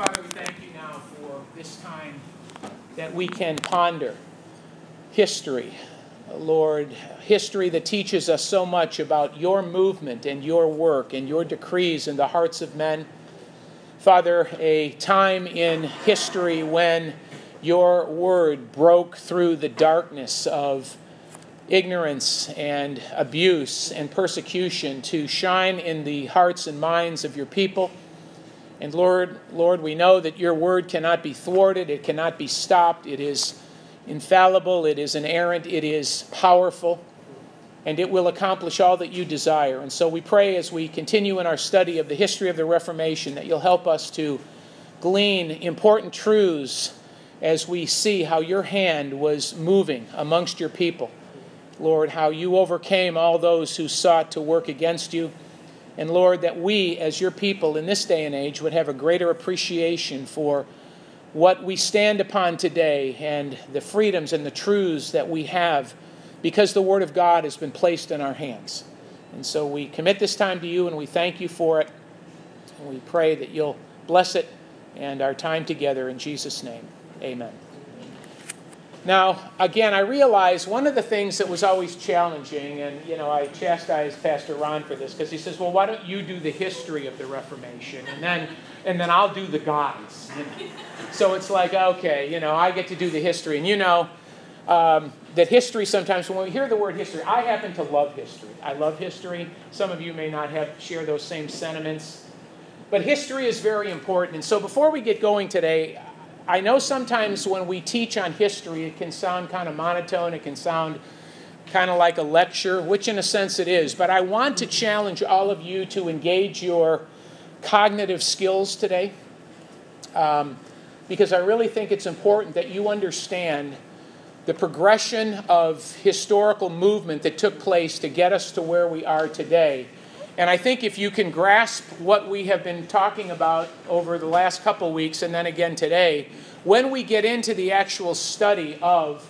Father, we thank you now for this time that we can ponder history. Lord, history that teaches us so much about your movement and your work and your decrees in the hearts of men. Father, a time in history when your word broke through the darkness of ignorance and abuse and persecution to shine in the hearts and minds of your people. And Lord, Lord, we know that your word cannot be thwarted, it cannot be stopped. It is infallible, it is inerrant, it is powerful, and it will accomplish all that you desire. And so we pray as we continue in our study of the history of the Reformation that you'll help us to glean important truths as we see how your hand was moving amongst your people. Lord, how you overcame all those who sought to work against you. And Lord, that we, as your people in this day and age, would have a greater appreciation for what we stand upon today and the freedoms and the truths that we have because the Word of God has been placed in our hands. And so we commit this time to you and we thank you for it. And we pray that you'll bless it and our time together in Jesus' name. Amen. Now, again, I realize one of the things that was always challenging, and you know, I chastised Pastor Ron for this because he says, "Well, why don't you do the history of the Reformation, and then, and then I'll do the guys." You know? So it's like, okay, you know, I get to do the history, and you know um, that history sometimes, when we hear the word history, I happen to love history. I love history. Some of you may not have share those same sentiments, but history is very important. And so, before we get going today, I know sometimes when we teach on history, it can sound kind of monotone, it can sound kind of like a lecture, which in a sense it is. But I want to challenge all of you to engage your cognitive skills today um, because I really think it's important that you understand the progression of historical movement that took place to get us to where we are today. And I think if you can grasp what we have been talking about over the last couple weeks and then again today, when we get into the actual study of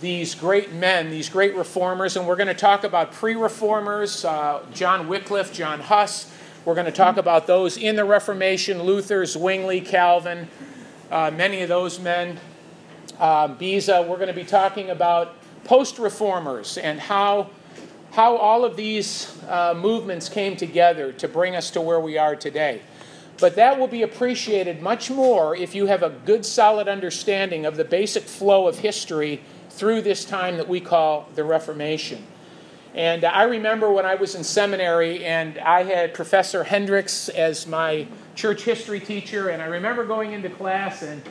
these great men, these great reformers, and we're going to talk about pre reformers, uh, John Wycliffe, John Huss. We're going to talk about those in the Reformation Luther, Zwingli, Calvin, uh, many of those men, uh, Beza. We're going to be talking about post reformers and how, how all of these uh, movements came together to bring us to where we are today. But that will be appreciated much more if you have a good, solid understanding of the basic flow of history through this time that we call the Reformation. And I remember when I was in seminary and I had Professor Hendricks as my church history teacher, and I remember going into class and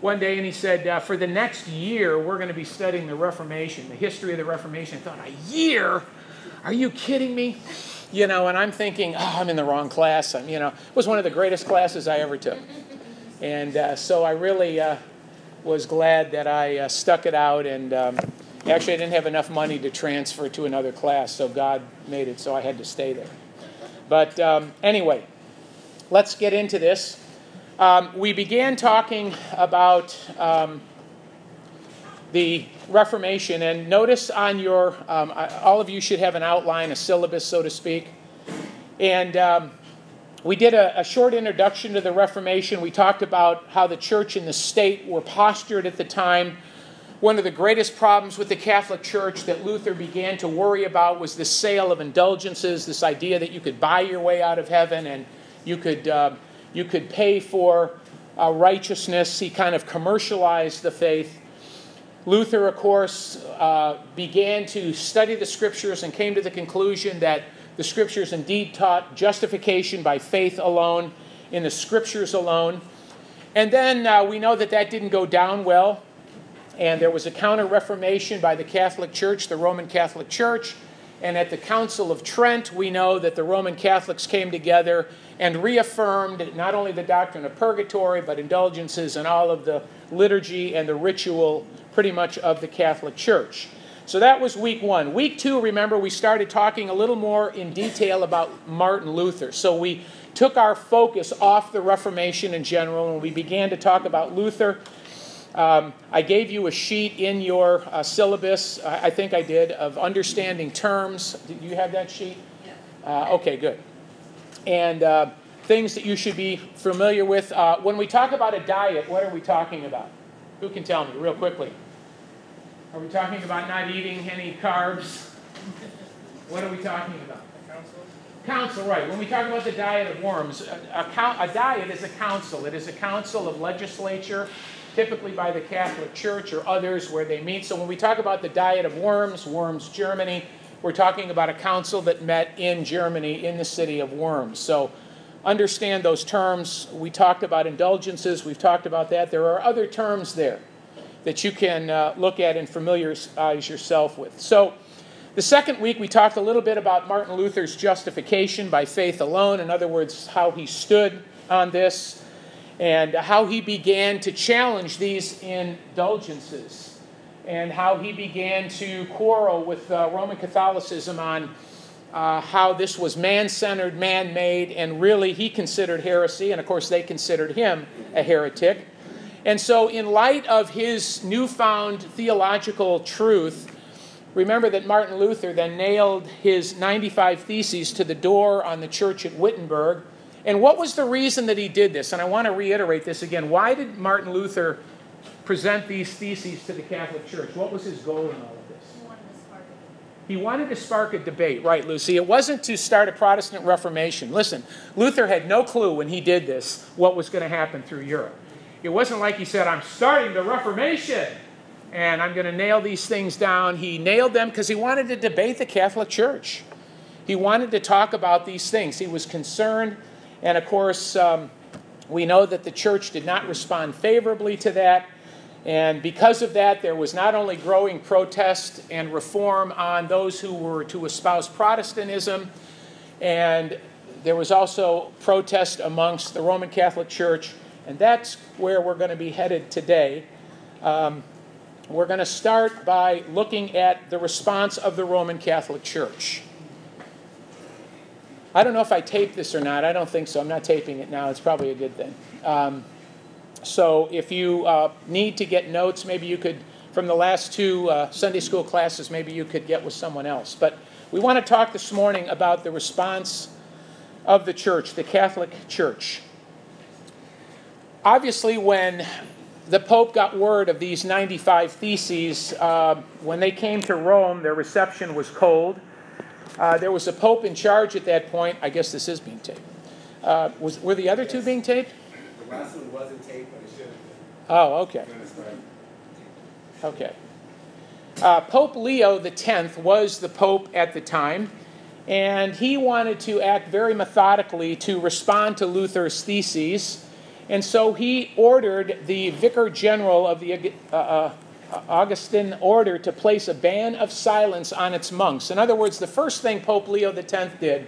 one day and he said, uh, For the next year, we're going to be studying the Reformation, the history of the Reformation. I thought, A year? Are you kidding me? You know, and I'm thinking, oh, I'm in the wrong class. I'm, you know, it was one of the greatest classes I ever took. And uh, so I really uh, was glad that I uh, stuck it out. And um, actually, I didn't have enough money to transfer to another class, so God made it so I had to stay there. But um, anyway, let's get into this. Um, we began talking about um, the Reformation. And notice on your, um, all of you should have an outline, a syllabus, so to speak. And um, we did a, a, short introduction to the Reformation. We talked about how the church and the state were postured at the time. One of the greatest problems with the Catholic Church that Luther began to worry about was the sale of indulgences, this idea that you could buy your way out of heaven and you could, uh, you could pay for uh, righteousness. He kind of commercialized the faith. Luther, of course, uh, began to study the scriptures and came to the conclusion that the scriptures indeed taught justification by faith alone, in the scriptures alone. And then uh, we know that that didn't go down well, and there was a counter reformation by the Catholic Church, the Roman Catholic Church. And at the Council of Trent, we know that the Roman Catholics came together and reaffirmed not only the doctrine of purgatory, but indulgences and all of the liturgy and the ritual pretty much of the Catholic Church. So that was week one. Week two, remember, we started talking a little more in detail about Martin Luther. So we took our focus off the Reformation in general and we began to talk about Luther. Um, I gave you a sheet in your uh, syllabus, I think I did, of understanding terms. Did you have that sheet? Yeah. Uh, okay, good. And uh, things that you should be familiar with. Uh, when we talk about a diet, what are we talking about? Who can tell me real quickly? Are we talking about not eating any carbs? What are we talking about? Council. Council, right. When we talk about the diet of worms, a, a, a diet is a council. It is a council of legislature, typically by the Catholic Church or others where they meet. So when we talk about the diet of worms, Worms, Germany, we're talking about a council that met in Germany in the city of Worms. So understand those terms. We talked about indulgences, we've talked about that. There are other terms there that you can uh, look at and familiarize yourself with. So, the second week, we talked a little bit about Martin Luther's justification by faith alone. In other words, how he stood on this and how he began to challenge these indulgences and how he began to quarrel with uh, Roman Catholicism on uh, how this was man centered, man made, and really he considered heresy, and of course they considered him a heretic. And so, in light of his newfound theological truth, remember that Martin Luther then nailed his 95 Theses to the door on the church at Wittenberg. And what was the reason that he did this? And I want to reiterate this again. Why did Martin Luther present these theses to the Catholic Church? What was his goal in all of this he wanted to spark a debate, right, Lucy? It wasn't to start a Protestant Reformation. Listen, Luther had no clue when he did this what was going to happen through Europe. It wasn't like he said, I'm starting the Reformation and I'm going to nail these things down. He nailed them because he wanted to debate the Catholic Church. He wanted to talk about these things. He was concerned, and of course, um, we know that the church did not respond favorably to that. And because of that, there was not only growing protest and reform on those who were to espouse Protestantism, and there was also protest amongst the Roman Catholic Church, and that's where we're going to be headed today. Um, we're going to start by looking at the response of the Roman Catholic Church. I don't know if I taped this or not. I don't think so. I'm not taping it now. It's probably a good thing. Um, so if you uh, need to get notes, maybe you could, from the last two uh, Sunday school classes, maybe you could get with someone else. But we want to talk this morning about the response of the church, the Catholic Church. Obviously, when the Pope got word of these 95 theses, uh, when they came to Rome, their reception was cold. Uh, there was a Pope in charge at that point. I guess this is being taped. Uh, was, were the other yes. two being taped? The last one wasn't taped, but it should have been. Oh, okay. Okay. Uh, Pope Leo X was the Pope at the time, and he wanted to act very methodically to respond to Luther's theses. And so he ordered the Vicar General of the uh, uh, Augustin order to place a ban of silence on its monks. In other words, the first thing Pope Leo X did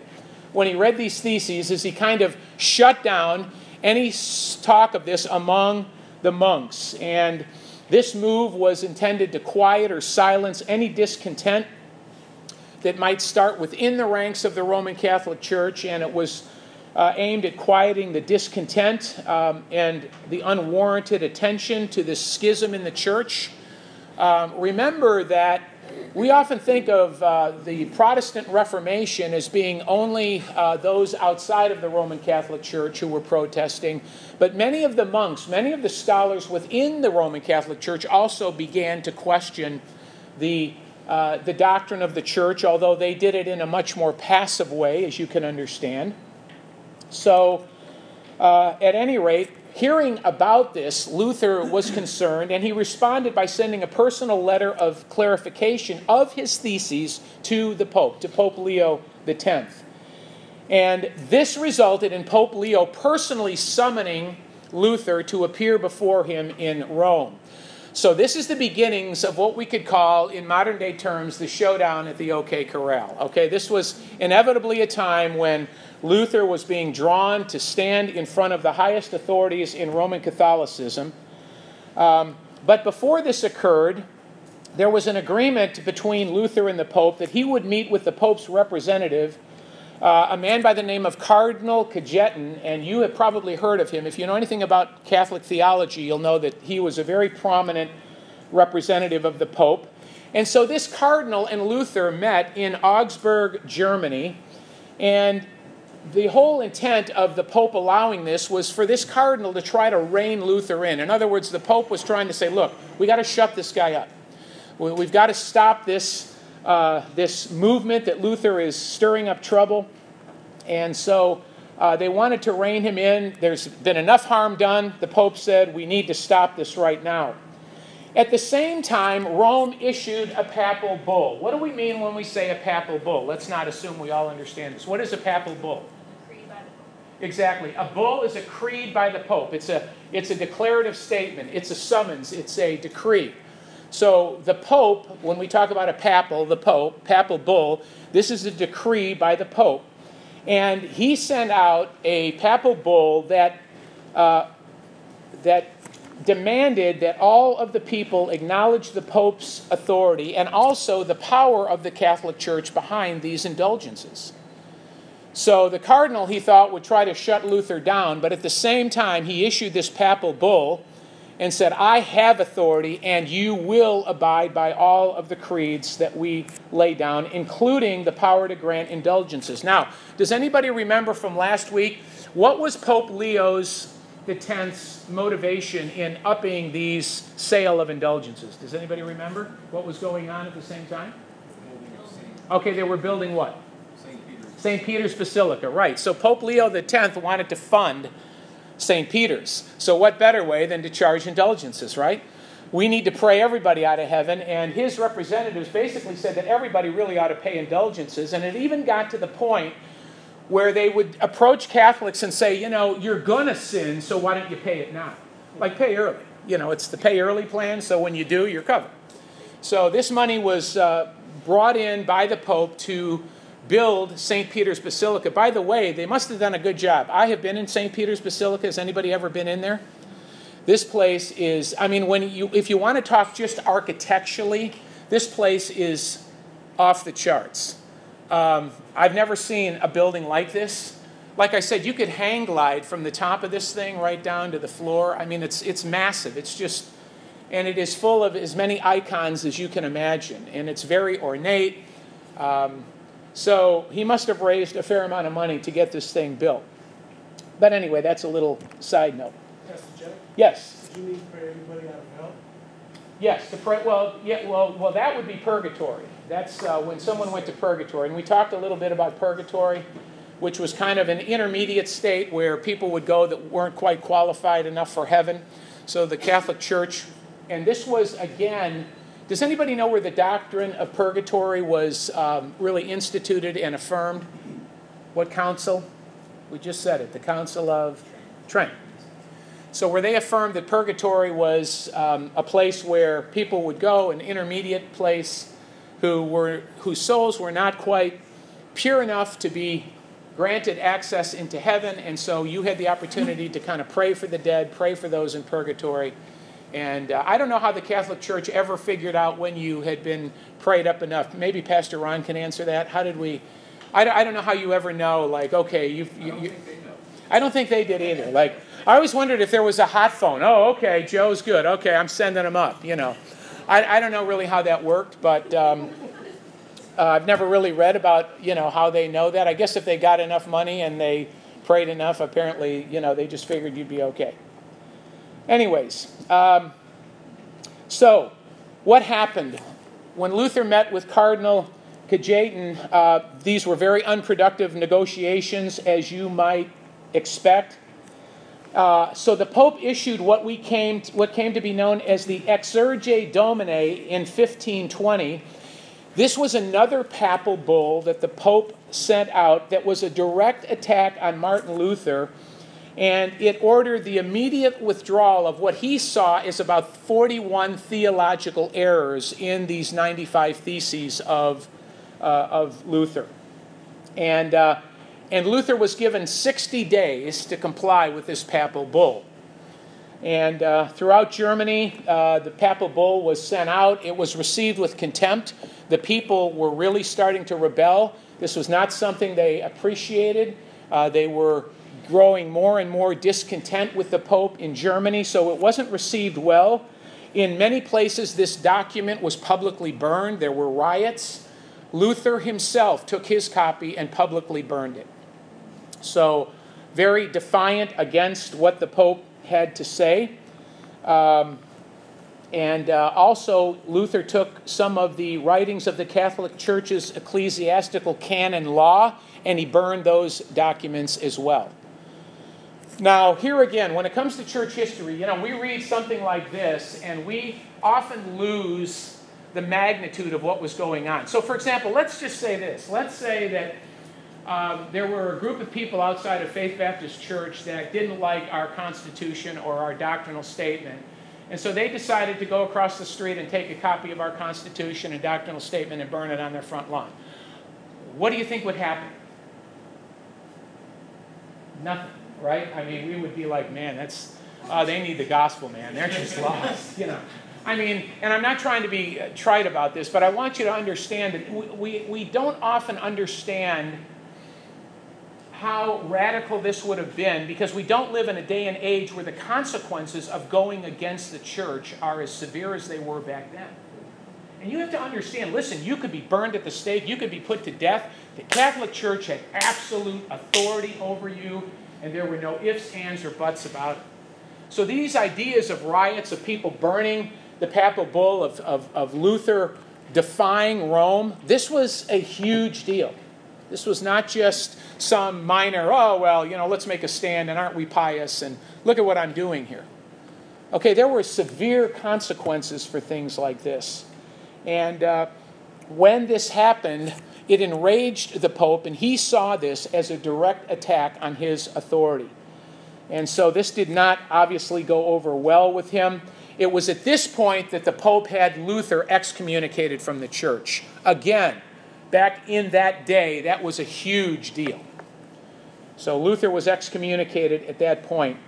when he read these theses is he kind of shut down any talk of this among the monks. And this move was intended to quiet or silence any discontent that might start within the ranks of the Roman Catholic Church, and it was uh, aimed at quieting the discontent um, and the unwarranted attention to this schism in the church. Um, remember that we often think of uh, the Protestant Reformation as being only uh, those outside of the Roman Catholic Church who were protesting, but many of the monks, many of the scholars within the Roman Catholic Church also began to question the, uh, the doctrine of the church, although they did it in a much more passive way, as you can understand. So, uh, at any rate, Hearing about this, Luther was concerned, and he responded by sending a personal letter of clarification of his theses to the Pope, to Pope Leo X. And this resulted in Pope Leo personally summoning Luther to appear before him in Rome. So, this is the beginnings of what we could call, in modern day terms, the showdown at the OK Corral. Okay, this was inevitably a time when Luther was being drawn to stand in front of the highest authorities in Roman Catholicism. Um, but before this occurred, there was an agreement between Luther and the Pope that he would meet with the Pope's representative, uh, a man by the name of Cardinal Cajetan, and you have probably heard of him. If you know anything about Catholic theology, you'll know that he was a very prominent representative of the Pope. And so this cardinal and Luther met in Augsburg, Germany, and the whole intent of the Pope allowing this was for this cardinal to try to rein Luther in. In other words, the Pope was trying to say, look, we got to shut this guy up. We've got to stop this, uh, this movement that Luther is stirring up trouble. And so uh, they wanted to rein him in. There's been enough harm done. The Pope said, we need to stop this right now. At the same time, Rome issued a papal bull. What do we mean when we say a papal bull? Let's not assume we all understand this. What is a papal bull? Exactly. A bull is a creed by the Pope. It's a, it's a declarative statement, it's a summons, it's a decree. So the Pope, when we talk about a papal, the Pope, papal bull, this is a decree by the Pope. And he sent out a papal bull that, uh, that demanded that all of the people acknowledge the Pope's authority and also the power of the Catholic Church behind these indulgences. So the cardinal, he thought, would try to shut Luther down, but at the same time, he issued this papal bull and said, I have authority, and you will abide by all of the creeds that we lay down, including the power to grant indulgences. Now, does anybody remember from last week what was Pope Leo's the X's motivation in upping these sale of indulgences? Does anybody remember what was going on at the same time? Okay, they were building what? St. Peter's. St. Peter's Basilica, right. So Pope Leo X wanted to fund St. Peter's. So, what better way than to charge indulgences, right? We need to pray everybody out of heaven, and his representatives basically said that everybody really ought to pay indulgences, and it even got to the point where they would approach Catholics and say, you know, you're going to sin, so why don't you pay it now? Like pay early. You know, it's the pay early plan, so when you do, you're covered. So this money was uh, brought in by the Pope to build St. Peter's Basilica. By the way, they must have done a good job. I have been in St. Peter's Basilica. Has anybody ever been in there? This place is, I mean, when you, if you want to talk just architecturally, this place is off the charts. Um, I've never seen a building like this. Like I said, you could hang glide from the top of this thing right down to the floor. I mean, it's, it's massive. It's just, and it is full of as many icons as you can imagine. And it's very ornate. Um, so he must have raised a fair amount of money to get this thing built. But anyway, that's a little side note. Yes. did you mean pray everybody out of hell? Yes, the well, yeah, well, well, that would be purgatory. That's uh, when someone went to purgatory, and we talked a little bit about purgatory, which was kind of an intermediate state where people would go that weren't quite qualified enough for heaven. So the Catholic Church, and this was again. Does anybody know where the doctrine of purgatory was um, really instituted and affirmed? What council? We just said it. The Council of Trent. So, where they affirmed that purgatory was um, a place where people would go, an intermediate place, who were, whose souls were not quite pure enough to be granted access into heaven, and so you had the opportunity to kind of pray for the dead, pray for those in purgatory. And uh, I don't know how the Catholic Church ever figured out when you had been prayed up enough. Maybe Pastor Ron can answer that. How did we? I, don't- I don't know how you ever know, like, okay, you've, I you, don't they know. I don't think they did either. Like, I always wondered if there was a hot phone. Oh, okay, Joe's good. Okay, I'm sending him up. You know, I, I don't know really how that worked, but um, uh, I've never really read about you know how they know that. I guess if they got enough money and they prayed enough, apparently you know they just figured you'd be okay. Anyways, um, so what happened when Luther met with Cardinal Cajetan? Uh, these were very unproductive negotiations, as you might expect. Uh, so the Pope issued what we came what came to be known as the Exsurge Domine in 1520. This was another papal bull that the Pope sent out that was a direct attack on Martin Luther, and it ordered the immediate withdrawal of what he saw as about 41 theological errors in these 95 theses of, uh, of Luther. And uh, and Luther was given 60 days to comply with this papal bull. And uh, throughout Germany, uh, the papal bull was sent out. It was received with contempt. The people were really starting to rebel. This was not something they appreciated. Uh, they were growing more and more discontent with the Pope in Germany, so it wasn't received well. In many places, this document was publicly burned. There were riots. Luther himself took his copy and publicly burned it. So, very defiant against what the Pope had to say. Um, and uh, also, Luther took some of the writings of the Catholic Church's ecclesiastical canon law and he burned those documents as well. Now, here again, when it comes to church history, you know, we read something like this and we often lose the magnitude of what was going on. So, for example, let's just say this. Let's say that um, there were a group of people outside of Faith Baptist Church that didn't like our Constitution or our doctrinal statement. And so they decided to go across the street and take a copy of our Constitution and doctrinal statement and burn it on their front lawn. What do you think would happen? Nothing, right? I mean, we would be like, man, that's, uh, they need the gospel, man. They're just lost, you know. I mean, and I'm not trying to be uh, trite about this, but I want you to understand that we, we, we don't often understand how radical this would have been because we don't live in a day and age where the consequences of going against the church are as severe as they were back then. And you have to understand listen, you could be burned at the stake, you could be put to death. The Catholic Church had absolute authority over you, and there were no ifs, ands, or buts about it. So these ideas of riots, of people burning the papal bull, of, of, of Luther defying Rome, this was a huge deal. This was not just some minor, oh, well, you know, let's make a stand and aren't we pious and look at what I'm doing here. Okay, there were severe consequences for things like this. And uh, when this happened, it enraged the Pope, and he saw this as a direct attack on his authority. And so this did not obviously go over well with him. It was at this point that the Pope had Luther excommunicated from the church. Again, back in that day, that was a huge deal. So Luther was excommunicated at that point.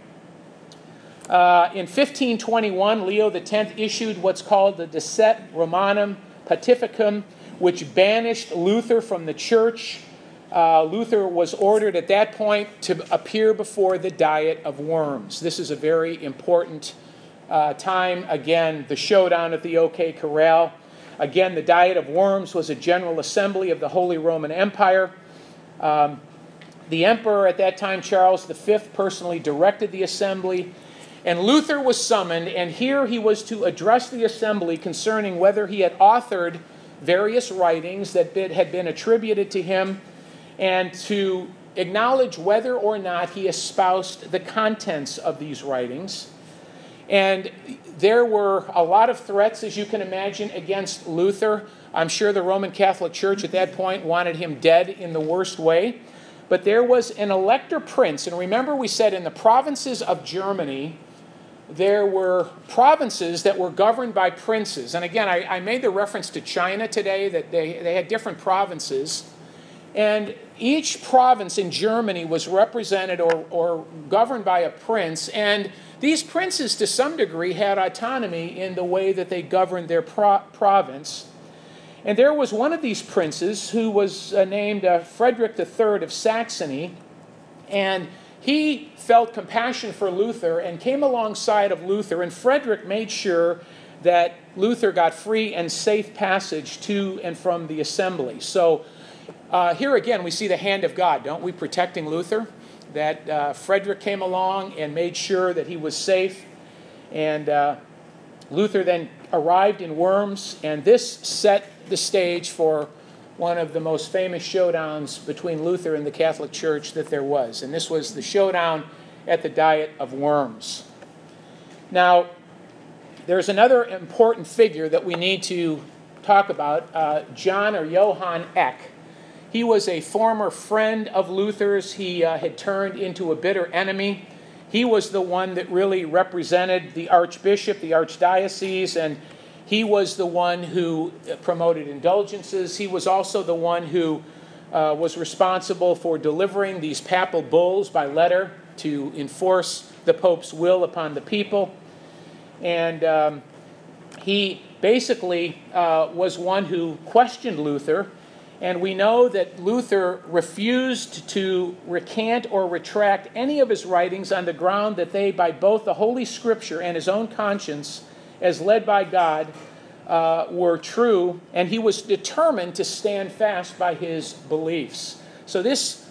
Uh, in 1521, Leo X issued what's called the Decet Romanum Pontificum, which banished Luther from the church. Uh, Luther was ordered at that point to appear before the Diet of Worms. This is a very important uh, time. Again, the showdown at the OK Corral. Again, the Diet of Worms was a general assembly of the Holy Roman Empire. Um, the emperor at that time, Charles V, personally directed the assembly. And Luther was summoned, and here he was to address the assembly concerning whether he had authored various writings that had been attributed to him and to acknowledge whether or not he espoused the contents of these writings. And there were a lot of threats, as you can imagine, against Luther. I'm sure the Roman Catholic Church at that point wanted him dead in the worst way. But there was an elector prince, and remember, we said in the provinces of Germany, there were provinces that were governed by princes. And again, I, I made the reference to China today that they, they had different provinces. And each province in Germany was represented or, or governed by a prince. And these princes, to some degree, had autonomy in the way that they governed their pro- province. And there was one of these princes who was uh, named uh, Frederick III of Saxony. And he felt compassion for Luther and came alongside of Luther. And Frederick made sure that Luther got free and safe passage to and from the assembly. So uh, here again, we see the hand of God, don't we, protecting Luther? that uh, Frederick came along and made sure that he was safe. And uh, Luther then arrived in Worms, and this set the stage for one of the most famous showdowns between Luther and the Catholic Church that there was. And this was the showdown at the Diet of Worms. Now, there's another important figure that we need to talk about uh, John or Johann Eck. He was a former friend of Luther's. He uh, had turned into a bitter enemy. He was the one that really represented the archbishop, the archdiocese, and he was the one who promoted indulgences. He was also the one who uh, was responsible for delivering these papal bulls by letter to enforce the Pope's will upon the people. And um, he basically uh, was one who questioned Luther and we know that Luther refused to recant or retract any of his writings on the ground that they, by both the Holy Scripture and his own conscience, as led by God, uh, were true, and he was determined to stand fast by his beliefs. So, this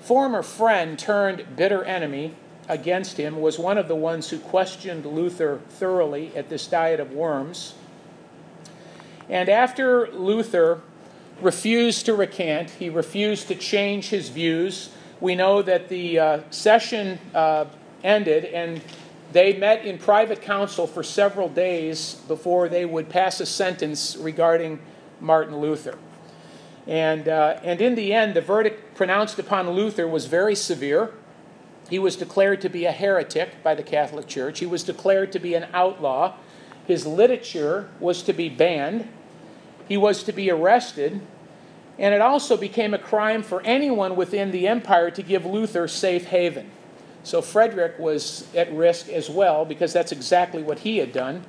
former friend turned bitter enemy against him, was one of the ones who questioned Luther thoroughly at this Diet of Worms. And after Luther refused to recant, he refused to change his views. We know that the uh, session uh, ended and they met in private council for several days before they would pass a sentence regarding Martin Luther. And, uh, and in the end, the verdict pronounced upon Luther was very severe. He was declared to be a heretic by the Catholic Church, he was declared to be an outlaw. His literature was to be banned, he was to be arrested, and it also became a crime for anyone within the empire to give Luther safe haven. So Frederick was at risk as well because that's exactly what he had done.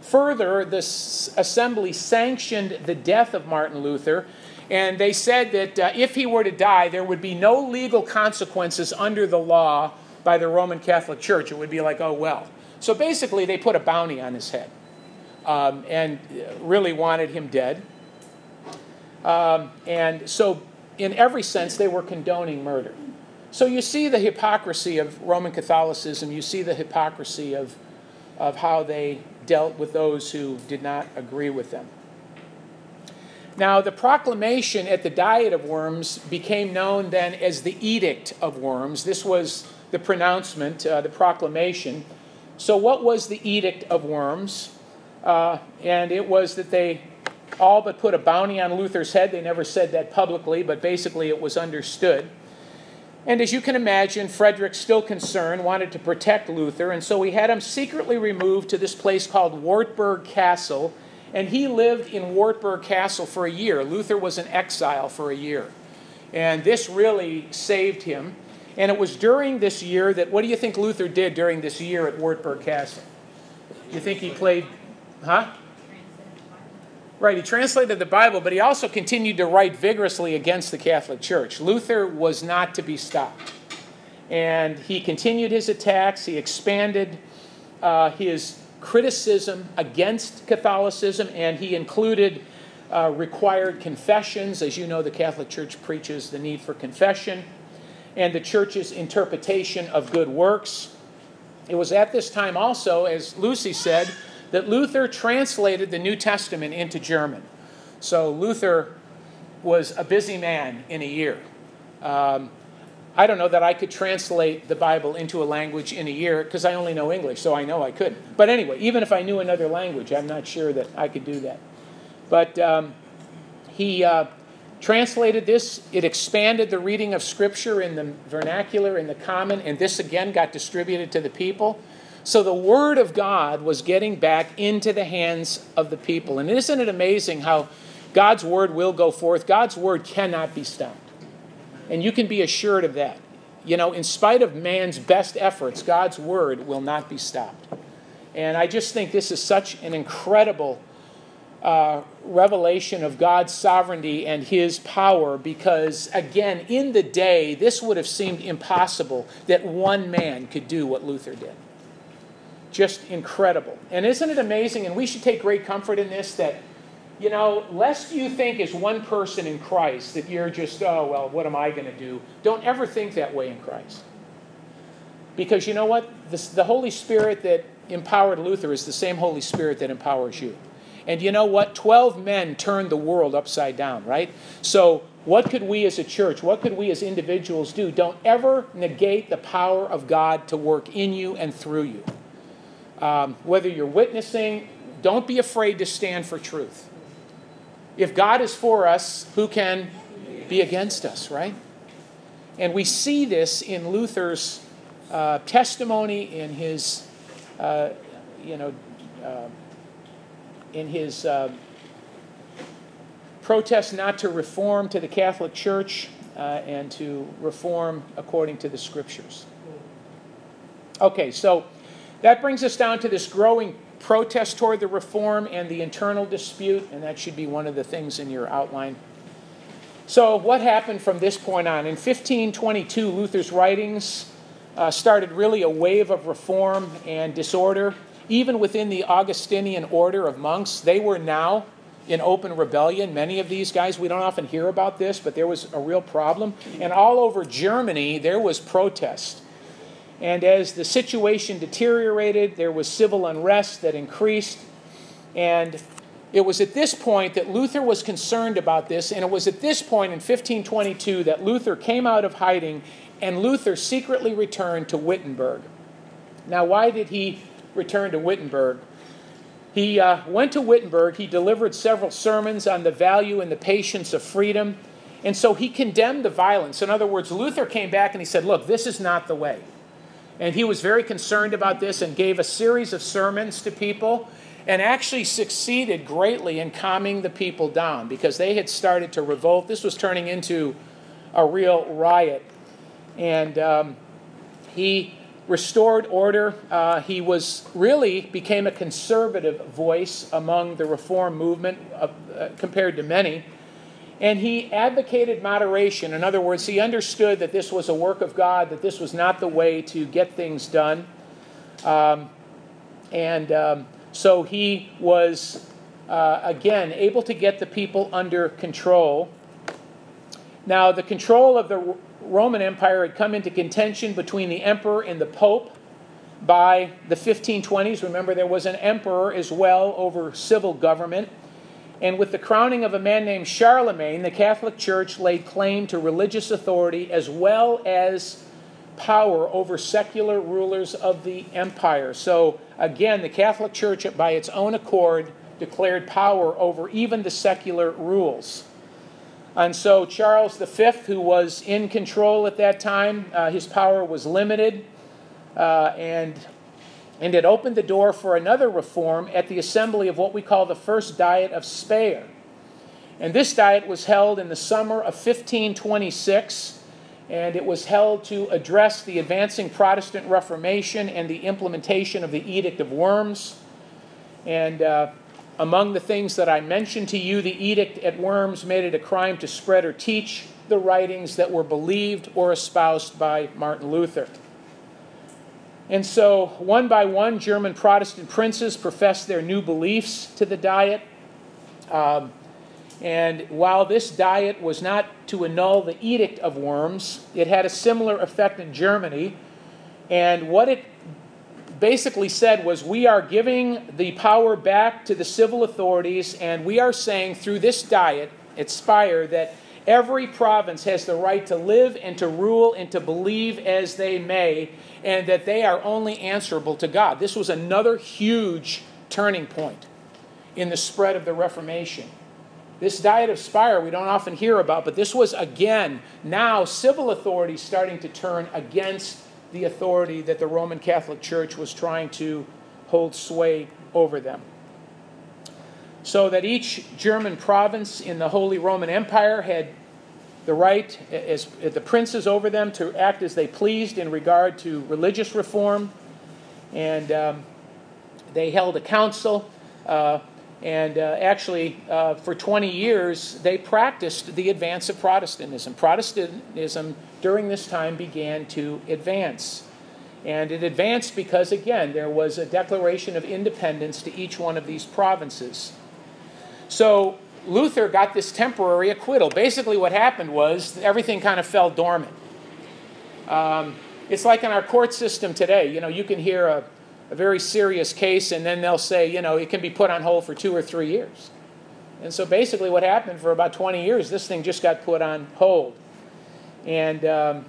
Further, the assembly sanctioned the death of Martin Luther, and they said that uh, if he were to die, there would be no legal consequences under the law by the Roman Catholic Church. It would be like, oh, well. So basically, they put a bounty on his head um, and really wanted him dead. Um, and so, in every sense, they were condoning murder. So you see the hypocrisy of Roman Catholicism, you see the hypocrisy of, of how they dealt with those who did not agree with them. Now, the proclamation at the Diet of Worms became known then as the Edict of Worms. This was the pronouncement, uh, the proclamation. So, what was the Edict of Worms? Uh, and it was that they all but put a bounty on Luther's head. They never said that publicly, but basically it was understood. And as you can imagine, Frederick, still concerned, wanted to protect Luther, and so he had him secretly removed to this place called Wartburg Castle, and he lived in Wartburg Castle for a year. Luther was in exile for a year. And this really saved him. And it was during this year that, what do you think Luther did during this year at Wartburg Castle? You think he played, huh? Right, he translated the Bible, but he also continued to write vigorously against the Catholic Church. Luther was not to be stopped. And he continued his attacks, he expanded uh, his criticism against Catholicism, and he included uh, required confessions. As you know, the Catholic Church preaches the need for confession, and the church's interpretation of good works. It was at this time also, as Lucy said, that Luther translated the New Testament into German. So Luther was a busy man in a year. Um, I don't know that I could translate the Bible into a language in a year because I only know English, so I know I couldn't. But anyway, even if I knew another language, I'm not sure that I could do that. But um, he uh, translated this, it expanded the reading of Scripture in the vernacular, in the common, and this again got distributed to the people. So the Word of God was getting back into the hands of the people. And isn't it amazing how God's Word will go forth? God's Word cannot be stopped. And you can be assured of that. You know, in spite of man's best efforts, God's Word will not be stopped. And I just think this is such an incredible uh, revelation of God's sovereignty and His power because, again, in the day, this would have seemed impossible that one man could do what Luther did just incredible. And isn't it amazing? And we should take great comfort in this that, you know, lest you think as one person in Christ that you're just, oh, well, what am I going to do? Don't ever think that way in Christ. Because you know what? This, the Holy Spirit that empowered Luther is the same Holy Spirit that empowers you. And you know what? 12 men turned the world upside down, right? So, what could we as a church, what could we as individuals do? Don't ever negate the power of God to work in you and through you. Um, whether you're witnessing, don't be afraid to stand for truth. If God is for us, who can be against us, right? And we see this in Luther's uh, testimony, in his, uh, you know, uh, in his uh, protest not to reform to the Catholic Church uh, and to reform according to the Scriptures. Okay, so that brings us down to this growing protest toward the reform and the internal dispute, and that should be one of the things in your outline. So, what happened from this point on? In 1522, Luther's writings uh, started really a wave of reform and disorder. Even within the Augustinian order of monks, they were now in open rebellion. Many of these guys, we don't often hear about this, but there was a real problem. And all over Germany, there was protest. And as the situation deteriorated, there was civil unrest that increased. And it was at this point that Luther was concerned about this, and it was at this point in 1522 that Luther came out of hiding and Luther secretly returned to Wittenberg. Now, why did he return to Wittenberg? He uh, went to Wittenberg, he delivered several sermons on the value and the patience of freedom, and so he condemned the violence. In other words, Luther came back and he said, Look, this is not the way. And he was very concerned about this and gave a series of sermons to people and actually succeeded greatly in calming the people down because they had started to revolt. This was turning into a real riot. And um, he restored order. Uh, he was really became a conservative voice among the reform movement uh, uh, compared to many. And he advocated moderation. In other words, he understood that this was a work of God, that this was not the way to get things done. Um, and um, so he was, uh, again, able to get the people under control. Now, the control of the Roman Empire had come into contention between the emperor and the pope by the 1520s. Remember, there was an emperor as well over civil government. And with the crowning of a man named Charlemagne, the Catholic Church laid claim to religious authority as well as power over secular rulers of the empire. So, again, the Catholic Church, by its own accord, declared power over even the secular rules. And so, Charles V, who was in control at that time, uh, his power was limited, uh, and, and it opened the door for another reform at the assembly of what we call the First Diet of Speyer. And this diet was held in the summer of 1526 and it was held to address the advancing Protestant Reformation and the implementation of the Edict of Worms. And uh, among the things that I mentioned to you, the Edict at Worms made it a crime to spread or teach the writings that were believed or espoused by Martin Luther. And so, one by one, German Protestant princes professed their new beliefs to the Diet. Um, and while this diet was not to annul the Edict of Worms, it had a similar effect in Germany. And what it basically said was we are giving the power back to the civil authorities, and we are saying through this diet at Speyer that every province has the right to live and to rule and to believe as they may, and that they are only answerable to God. This was another huge turning point in the spread of the Reformation. This diet of Speyer we don't often hear about, but this was again now civil authorities starting to turn against the authority that the Roman Catholic Church was trying to hold sway over them. So that each German province in the Holy Roman Empire had the right, as the princes over them, to act as they pleased in regard to religious reform. And um, they held a council. Uh, and uh, actually, uh, for 20 years, they practiced the advance of Protestantism. Protestantism during this time began to advance. And it advanced because, again, there was a declaration of independence to each one of these provinces. So Luther got this temporary acquittal. Basically, what happened was everything kind of fell dormant. Um, it's like in our court system today. You know, you can hear a a very serious case, and then they'll say, you know, it can be put on hold for two or three years. And so basically, what happened for about 20 years, this thing just got put on hold. And um,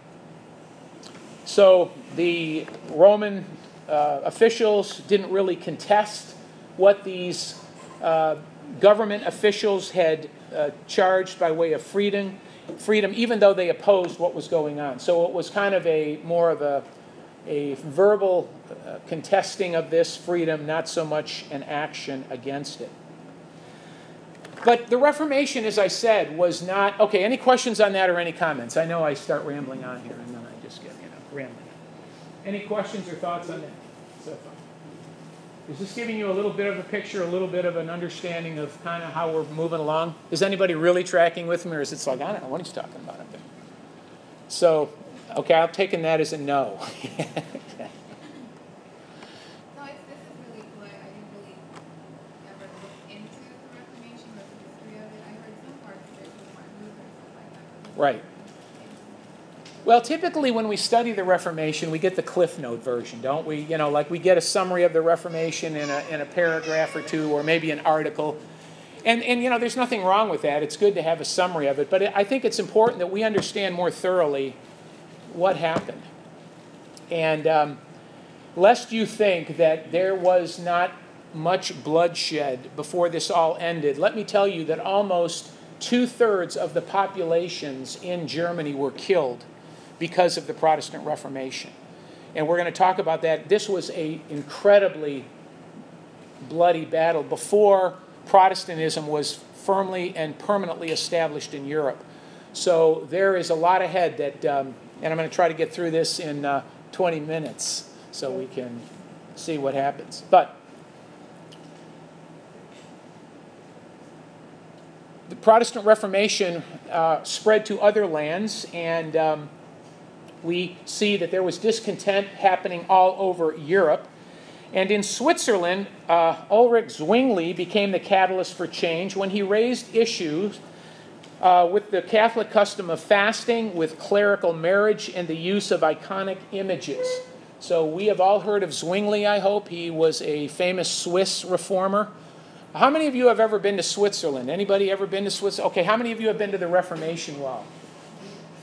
so the Roman uh, officials didn't really contest what these uh, government officials had uh, charged by way of freedom, freedom, even though they opposed what was going on. So it was kind of a more of a a verbal uh, contesting of this freedom, not so much an action against it. But the Reformation, as I said, was not. Okay, any questions on that or any comments? I know I start rambling on here and then I just get, you know, rambling. Any questions or thoughts on that so far? is this giving you a little bit of a picture, a little bit of an understanding of kind of how we're moving along? Is anybody really tracking with me, or is it like, I don't know what he's talking about up there? So, okay, I've taken that as a no. Right. Well, typically when we study the Reformation, we get the Cliff Note version, don't we? You know, like we get a summary of the Reformation in a, in a paragraph or two, or maybe an article. And, and, you know, there's nothing wrong with that. It's good to have a summary of it. But I think it's important that we understand more thoroughly what happened. And um, lest you think that there was not much bloodshed before this all ended, let me tell you that almost two thirds of the populations in Germany were killed because of the Protestant Reformation. And we're going to talk about that. This was an incredibly bloody battle before Protestantism was firmly and permanently established in Europe. So there is a lot ahead that, um, and I'm going to try to get through this in uh, 20 minutes so we can see what happens. But the Protestant Reformation uh, spread to other lands, and um, we see that there was discontent happening all over Europe. And in Switzerland, uh, Ulrich Zwingli became the catalyst for change when he raised issues uh, with the Catholic custom of fasting, with clerical marriage, and the use of iconic images. So we have all heard of Zwingli, I hope. He was a famous Swiss reformer. How many of you have ever been to Switzerland? Anybody ever been to Switzerland? Okay, how many of you have been to the Reformation Wall?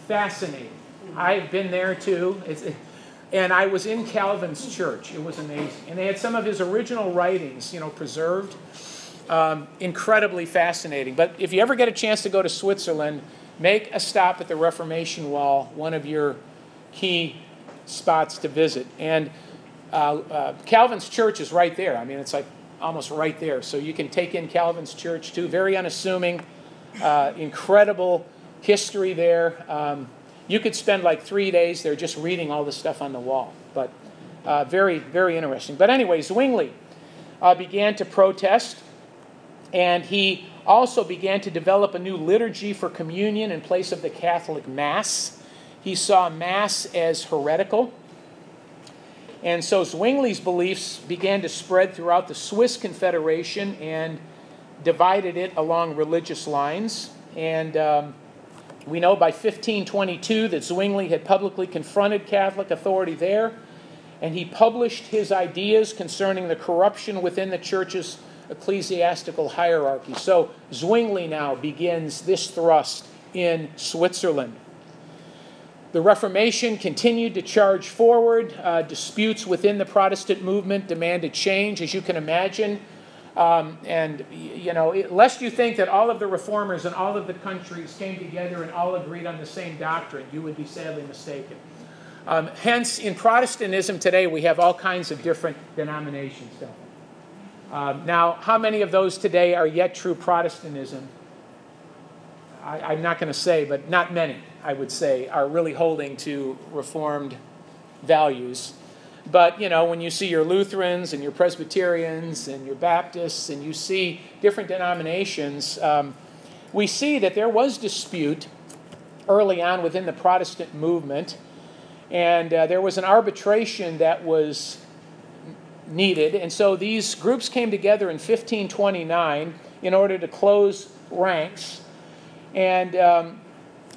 Fascinating. I've been there too. It's, and I was in Calvin's church. It was amazing. And they had some of his original writings, you know, preserved. Um, incredibly fascinating. But if you ever get a chance to go to Switzerland, make a stop at the Reformation Wall, one of your key spots to visit. And uh, uh, Calvin's church is right there. I mean, it's like almost right there. So you can take in Calvin's church too. Very unassuming, uh, incredible history there. Um, you could spend like three days there just reading all the stuff on the wall. But uh, very, very interesting. But anyway, Zwingli uh, began to protest, and he also began to develop a new liturgy for communion in place of the Catholic Mass. He saw Mass as heretical. And so Zwingli's beliefs began to spread throughout the Swiss Confederation and divided it along religious lines. And um, we know by 1522 that Zwingli had publicly confronted Catholic authority there, and he published his ideas concerning the corruption within the church's ecclesiastical hierarchy. So Zwingli now begins this thrust in Switzerland. The Reformation continued to charge forward. Uh, disputes within the Protestant movement demanded change, as you can imagine. Um, and, you know, lest you think that all of the reformers in all of the countries came together and all agreed on the same doctrine, you would be sadly mistaken. Um, hence, in Protestantism today, we have all kinds of different denominations. Um, now, how many of those today are yet true Protestantism? I, am not going to say, but not many, I would say, are really holding to Reformed values. But, you know, when you see your Lutherans and your Presbyterians and your Baptists and you see different denominations, um, we see that there was dispute early on within the Protestant movement. And uh, there was an arbitration that was needed. And so these groups came together in 1529 in order to close ranks. And um,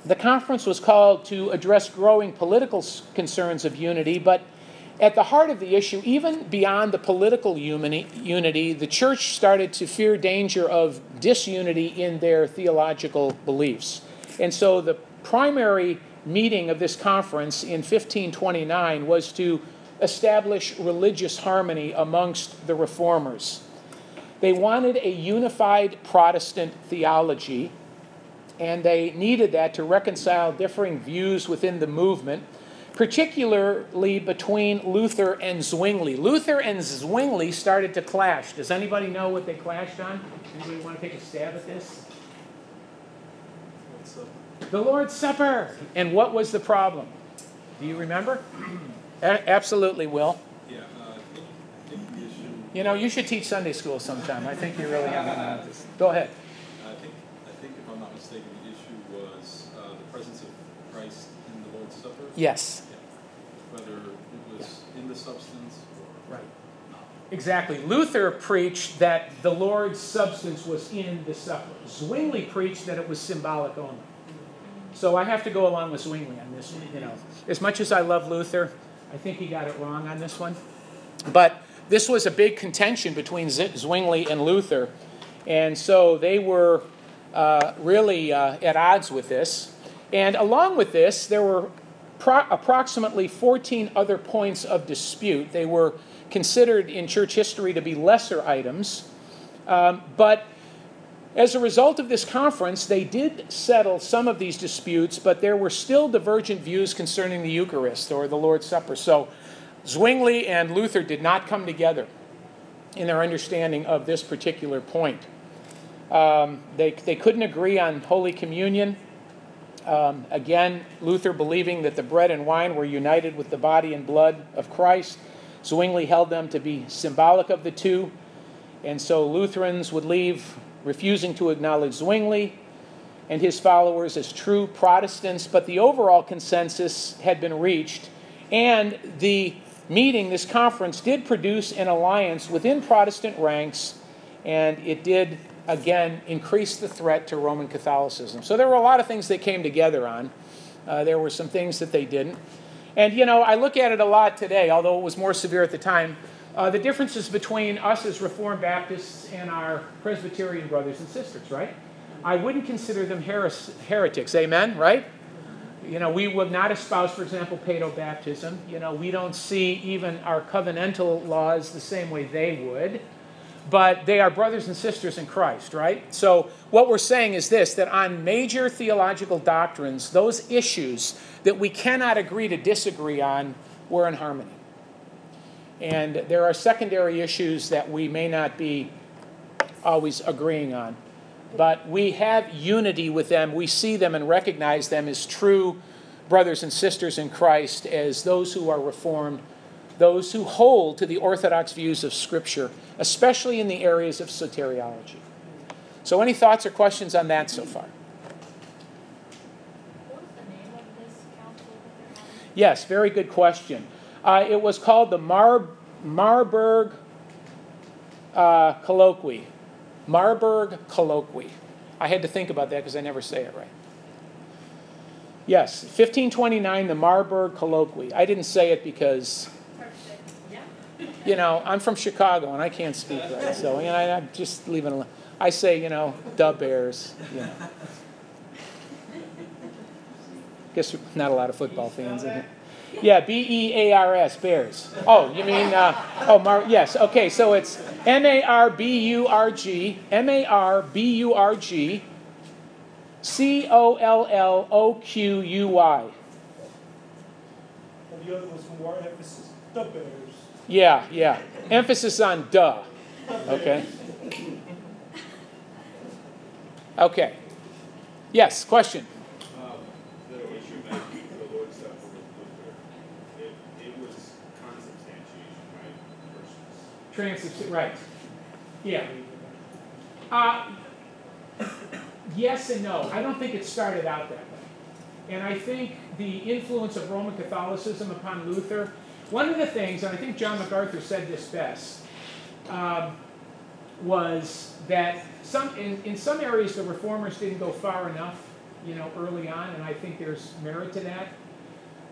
the conference was called to address growing political concerns of unity, but at the heart of the issue, even beyond the political unity, the church started to fear danger of disunity in their theological beliefs. And so the primary meeting of this conference in 1529 was to establish religious harmony amongst the reformers. They wanted a unified Protestant theology, and they needed that to reconcile differing views within the movement particularly between Luther and Zwingli. Luther and Zwingli started to clash. Does anybody know what they clashed on? Anybody want to take a stab at this? The Lord's Supper. And what was the problem? Do you remember? A- absolutely, Will. Yeah, uh, I think, the issue. You know, you should teach Sunday school sometime. I think you really have this. Go ahead. I think, I think if I'm not mistaken, the issue was uh, the presence of Christ in the Lord's Supper. Yes whether it was in the substance or right. Exactly. Luther preached that the Lord's substance was in the supper. Zwingli preached that it was symbolic only. So I have to go along with Zwingli on this. You know, as much as I love Luther, I think he got it wrong on this one. But this was a big contention between Zwingli and Luther, and so they were uh, really uh, at odds with this. And along with this, there were pro- approximately 14 other points of dispute. They were considered in church history to be lesser items, um, but as a result of this conference, they did settle some of these disputes, but there were still divergent views concerning the Eucharist or the Lord's Supper. So Zwingli and Luther did not come together in their understanding of this particular point. Um, they, they couldn't agree on Holy Communion. Um, again, Luther believing that the bread and wine were united with the body and blood of Christ. Zwingli held them to be symbolic of the two. And so Lutherans would leave refusing to acknowledge Zwingli and his followers as true Protestants, but the overall consensus had been reached, and the meeting, this conference, did produce an alliance within Protestant ranks, and it did again increase the threat to Roman Catholicism. So there were a lot of things they came together on. Uh, there were some things that they didn't. And you know, I look at it a lot today, although it was more severe at the time. Uh, the differences between us as Reformed Baptists and our Presbyterian brothers and sisters, right? I wouldn't consider them heres- heretics, amen, right? You know, we would not espouse, for example, paedo baptism. You know, we don't see even our covenantal laws the same way they would, but they are brothers and sisters in Christ, right? So, what we're saying is this that on major theological doctrines, those issues that we cannot agree to disagree on, we're in harmony. And there are secondary issues that we may not be always agreeing on. But we have unity with them. We see them and recognize them as true brothers and sisters in Christ, as those who are reformed, those who hold to the orthodox views of Scripture, especially in the areas of soteriology. So, any thoughts or questions on that so far? Yes, very good question. Uh, it was called the Mar- Marburg uh, Colloquy. Marburg Colloquy. I had to think about that because I never say it right. Yes, 1529, the Marburg Colloquy. I didn't say it because, you know, I'm from Chicago and I can't speak right. So, know, I, am just leaving alone. I say, you know, the Bears. You know. Guess not a lot of football fans in here. Yeah, B E A R S, Bears. Oh, you mean, uh, oh, Mar- yes, okay, so it's M A R B U R G, M A R B U R G, C O L L O Q U Y. And the other was more emphasis, the Bears. Yeah, yeah. Emphasis on duh. Okay. Okay. Yes, question. Transubstantiation, right. Yeah. Uh, yes and no. I don't think it started out that way. And I think the influence of Roman Catholicism upon Luther, one of the things, and I think John MacArthur said this best, um, was that some in, in some areas the reformers didn't go far enough, you know, early on, and I think there's merit to that.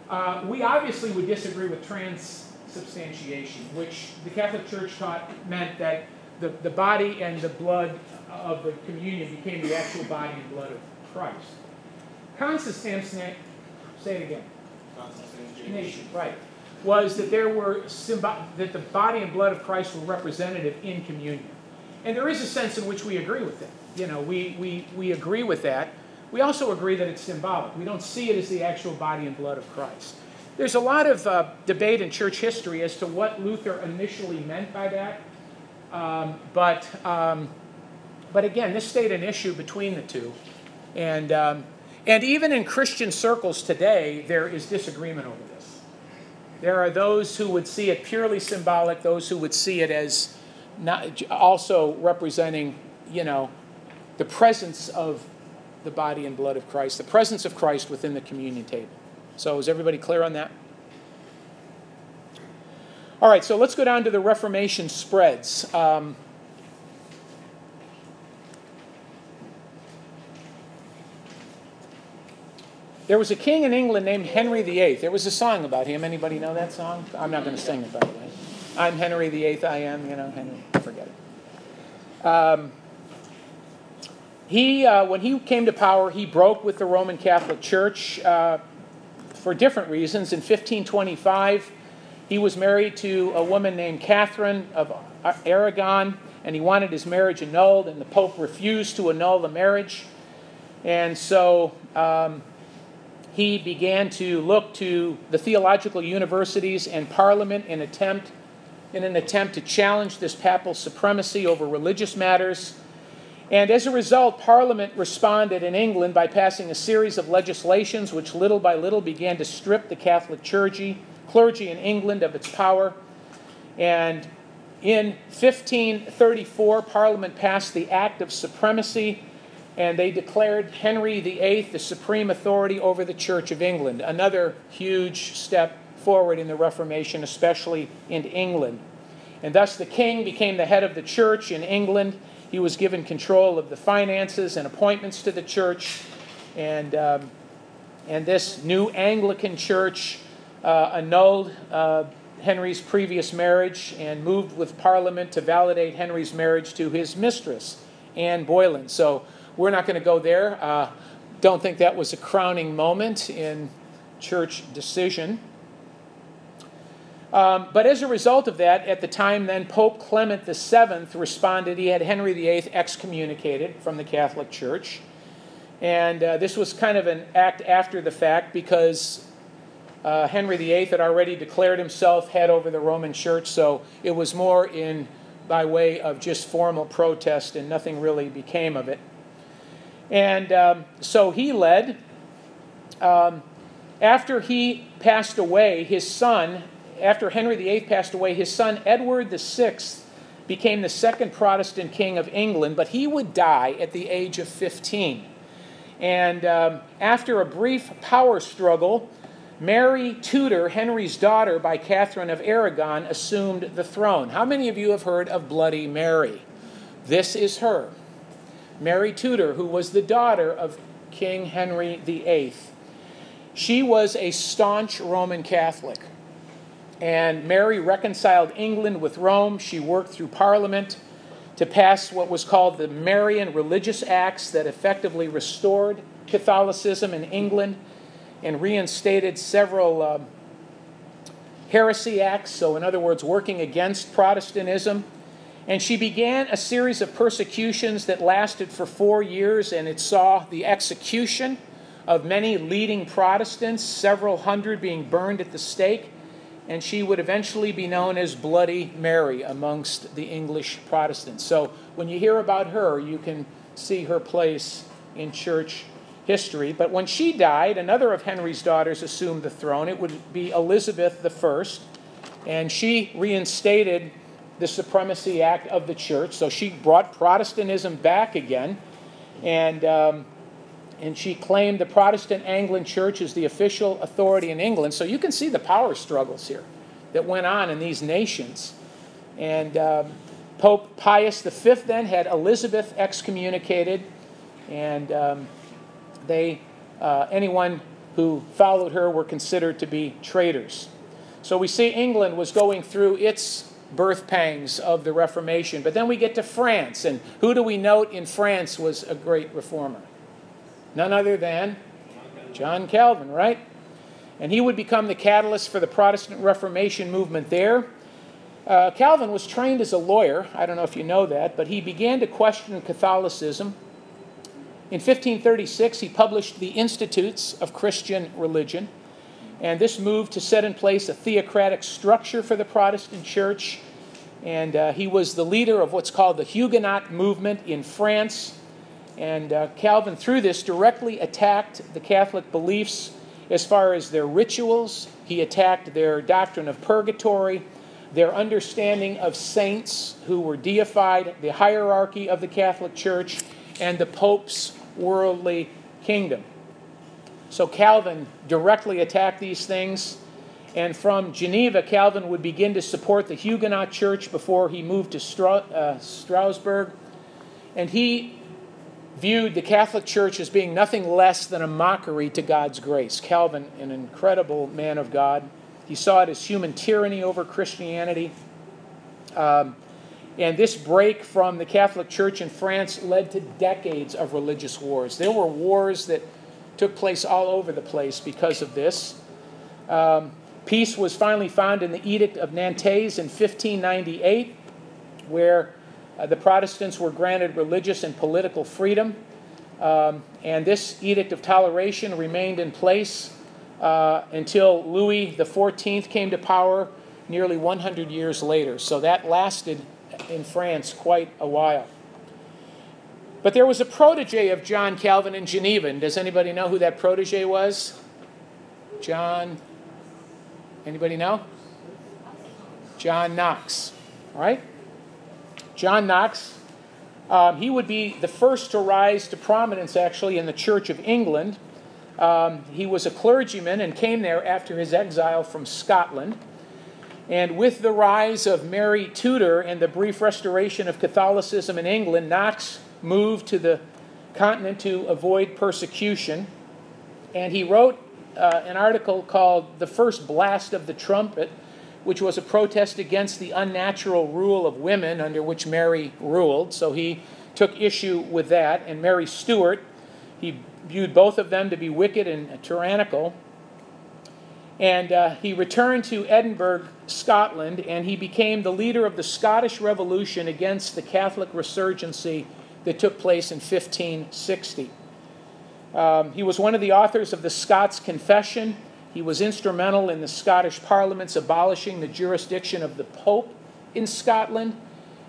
Uh, we obviously would disagree with transubstantiation, which the Catholic Church taught meant that the, the body and the blood of the communion became the actual body and blood of Christ. Consubstantiation, say it again. Consubstantiation, right. Was that there were that the body and blood of Christ were representative in communion. And there is a sense in which we agree with that. You know, we, we, we agree with that. We also agree that it's symbolic. We don't see it as the actual body and blood of Christ. There's a lot of uh, debate in church history as to what Luther initially meant by that. Um, but, um, but again, this stayed an issue between the two. And, um, and even in Christian circles today, there is disagreement over this. There are those who would see it purely symbolic, those who would see it as not, also representing, you know, the presence of the body and blood of Christ, the presence of Christ within the communion table. So, is everybody clear on that? All right, so let's go down to the Reformation spreads. Um, there was a king in England named Henry VIII. There was a song about him. Anybody know that song? I'm not going to sing it, by the way. I'm Henry VIII, I am, you know, Henry. Forget it. Um, he, uh, when he came to power, he broke with the Roman Catholic Church uh, for different reasons. In 1525, he was married to a woman named Catherine of Aragon, and he wanted his marriage annulled, and the Pope refused to annul the marriage. And so um, he began to look to the theological universities and Parliament in, attempt, in an attempt to challenge this papal supremacy over religious matters. And as a result, Parliament responded in England by passing a series of legislations which little by little began to strip the Catholic clergy, clergy in England of its power. And in 1534, Parliament passed the Act of Supremacy, and they declared Henry VIII the supreme authority over the Church of England. Another huge step forward in the Reformation, especially in England. And thus the king became the head of the church in England he was given control of the finances and appointments to the church. And, um, and this new Anglican church uh, annulled uh, Henry's previous marriage and moved with Parliament to validate Henry's marriage to his mistress, Anne Boleyn. So we're not going to go there. Uh, don't think that was a crowning moment in church decision. Um, but as a result of that, at the time then, Pope Clement VII responded. He had Henry VIII excommunicated from the Catholic Church. And uh, this was kind of an act after the fact because uh, Henry VIII had already declared himself head over the Roman Church, so it was more in by way of just formal protest, and nothing really became of it. And um, so he led. Um, after he passed away, his son, after Henry VIII passed away, his son Edward VI became the second Protestant king of England, but he would die at the age of 15. And um, after a brief power struggle, Mary Tudor, Henry's daughter by Catherine of Aragon, assumed the throne. How many of you have heard of Bloody Mary? This is her. Mary Tudor, who was the daughter of King Henry VIII. She was a staunch Roman Catholic. And Mary reconciled England with Rome. She worked through Parliament to pass what was called the Marian Religious Acts that effectively restored Catholicism in England and reinstated several uh, heresy acts, so, in other words, working against Protestantism. And she began a series of persecutions that lasted for four years, and it saw the execution of many leading Protestants, several hundred being burned at the stake and she would eventually be known as Bloody Mary amongst the English Protestants. So when you hear about her, you can see her place in church history. But when she died, another of Henry's daughters assumed the throne. It would be Elizabeth I, and she reinstated the Supremacy Act of the church. So she brought Protestantism back again. And um, and she claimed the Protestant Anglican Church as the official authority in England. So you can see the power struggles here that went on in these nations. And um, Pope Pius V then had Elizabeth excommunicated, and um, they uh, anyone who followed her were considered to be traitors. So we see England was going through its birth pangs of the Reformation. But then we get to France, and who do we note in France was a great reformer? None other than John Calvin, right? And he would become the catalyst for the Protestant Reformation movement there. Uh, Calvin was trained as a lawyer. I don't know if you know that, but he began to question Catholicism. In 1536, he published the Institutes of Christian Religion, and this moved to set in place a theocratic structure for the Protestant Church. And uh, he was the leader of what's called the Huguenot movement in France and uh, Calvin, through this, directly attacked the Catholic beliefs as far as their rituals. He attacked their doctrine of purgatory, their understanding of saints who were deified, the hierarchy of the Catholic Church, and the Pope's worldly kingdom. So Calvin directly attacked these things. And from Geneva, Calvin would begin to support the Huguenot Church before he moved to Stra- uh, Strasbourg. And he viewed the Catholic Church as being nothing less than a mockery to God's grace. Calvin, an incredible man of God, he saw it as human tyranny over Christianity. Um, and this break from the Catholic Church in France led to decades of religious wars. There were wars that took place all over the place because of this. Um, peace was finally found in the Edict of Nantes in 1598, where uh, the Protestants were granted religious and political freedom. Um, and this Edict of Toleration remained in place uh, until Louis XIV came to power nearly 100 years later. So that lasted in France quite a while. But there was a protege of John Calvin in Geneva. And does anybody know who that protege was? John. Anybody know? John Knox. All right? John Knox. Um, he would be the first to rise to prominence, actually, in the Church of England. Um, he was a clergyman and came there after his exile from Scotland. And with the rise of Mary Tudor and the brief restoration of Catholicism in England, Knox moved to the continent to avoid persecution. And he wrote uh, an article called The First Blast of the Trumpet, which was a protest against the unnatural rule of women under which Mary ruled. So he took issue with that. And Mary Stuart, he viewed both of them to be wicked and tyrannical. And uh, he returned to Edinburgh, Scotland, and he became the leader of the Scottish Revolution against the Catholic resurgency that took place in 1560. Um, he was one of the authors of the Scots Confession. He was instrumental in the Scottish Parliament's abolishing the jurisdiction of the Pope in Scotland,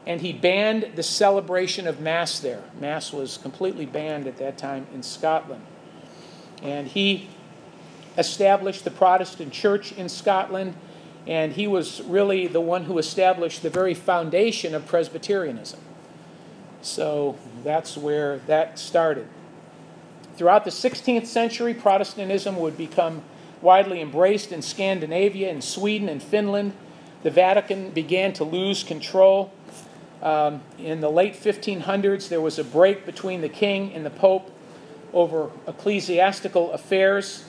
and he banned the celebration of Mass there. Mass was completely banned at that time in Scotland. And he established the Protestant church in Scotland, and he was really the one who established the very foundation of Presbyterianism. So that's where that started. Throughout the 16th century, Protestantism would become widely embraced in Scandinavia, in Sweden, and Finland. The Vatican began to lose control. Um, in the late 1500s, there was a break between the king and the pope over ecclesiastical affairs.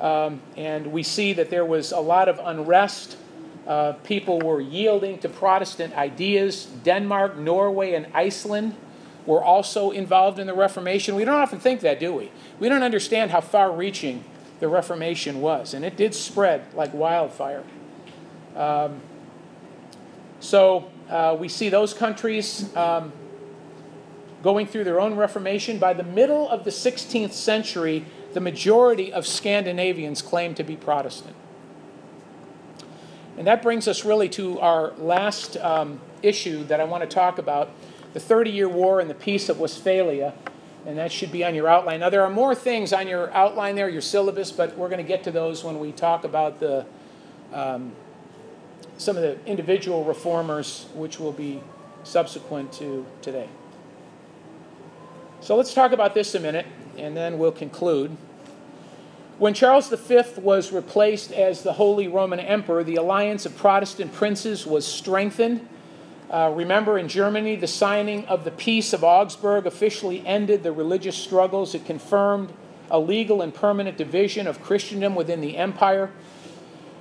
Um, and we see that there was a lot of unrest. Uh, people were yielding to Protestant ideas. Denmark, Norway, and Iceland were also involved in the Reformation. We don't often think that, do we? We don't understand how far reaching the Reformation was, and it did spread like wildfire. Um, so uh, we see those countries um, going through their own Reformation. By the middle of the 16th century, the majority of Scandinavians claimed to be Protestant. And that brings us really to our last um, issue that I want to talk about the Thirty Year War and the Peace of Westphalia. And that should be on your outline. Now, there are more things on your outline there, your syllabus, but we're going to get to those when we talk about the, um, some of the individual reformers, which will be subsequent to today. So let's talk about this a minute, and then we'll conclude. When Charles V was replaced as the Holy Roman Emperor, the alliance of Protestant princes was strengthened. Uh, remember, in Germany, the signing of the Peace of Augsburg officially ended the religious struggles. It confirmed a legal and permanent division of Christendom within the empire.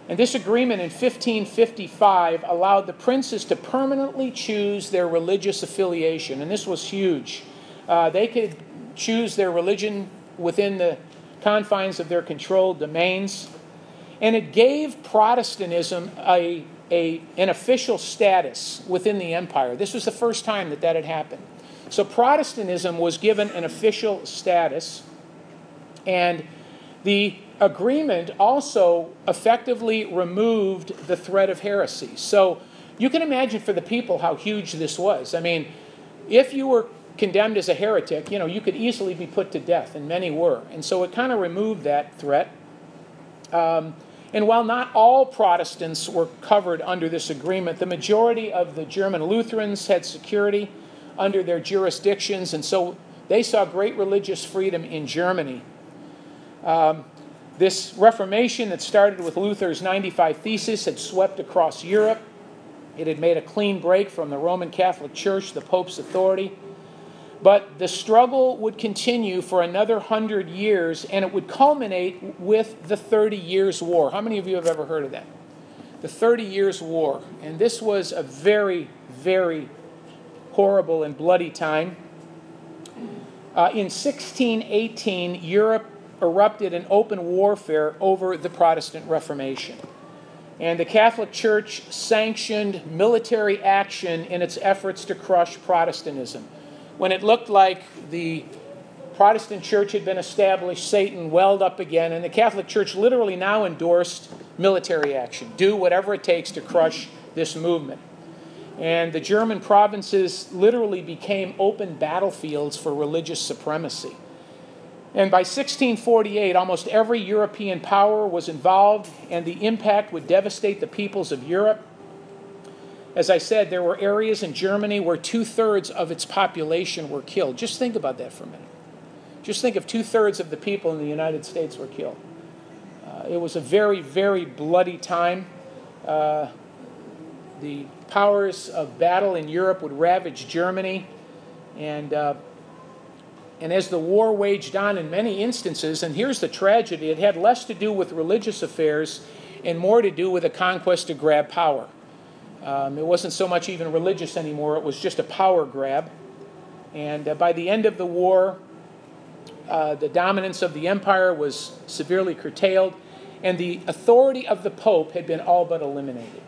And this agreement in 1555 allowed the princes to permanently choose their religious affiliation. And this was huge. Uh, they could choose their religion within the confines of their controlled domains. And it gave Protestantism a, a, an official status within the empire. This was the first time that that had happened. So Protestantism was given an official status, and the agreement also effectively removed the threat of heresy. So you can imagine for the people how huge this was. I mean, if you were condemned as a heretic, you know, you could easily be put to death, and many were. And so it kind of removed that threat. Um, and while not all Protestants were covered under this agreement, the majority of the German Lutherans had security under their jurisdictions, and so they saw great religious freedom in Germany. Um, this Reformation that started with Luther's 95 Theses had swept across Europe. It had made a clean break from the Roman Catholic Church, the Pope's authority. But the struggle would continue for another hundred years, and it would culminate with the Thirty Years' War. How many of you have ever heard of that? The Thirty Years' War. And this was a very, very horrible and bloody time. Uh, in 1618, Europe erupted in open warfare over the Protestant Reformation. And the Catholic Church sanctioned military action in its efforts to crush Protestantism. When it looked like the Protestant church had been established, Satan welled up again, and the Catholic Church literally now endorsed military action. Do whatever it takes to crush this movement. And the German provinces literally became open battlefields for religious supremacy. And by 1648, almost every European power was involved, and the impact would devastate the peoples of Europe. As I said, there were areas in Germany where two thirds of its population were killed. Just think about that for a minute. Just think if two thirds of the people in the United States were killed. Uh, it was a very, very bloody time. Uh, the powers of battle in Europe would ravage Germany. And, uh, and as the war waged on in many instances, and here's the tragedy it had less to do with religious affairs and more to do with a conquest to grab power. Um, it wasn't so much even religious anymore, it was just a power grab. And uh, by the end of the war, uh, the dominance of the empire was severely curtailed, and the authority of the Pope had been all but eliminated.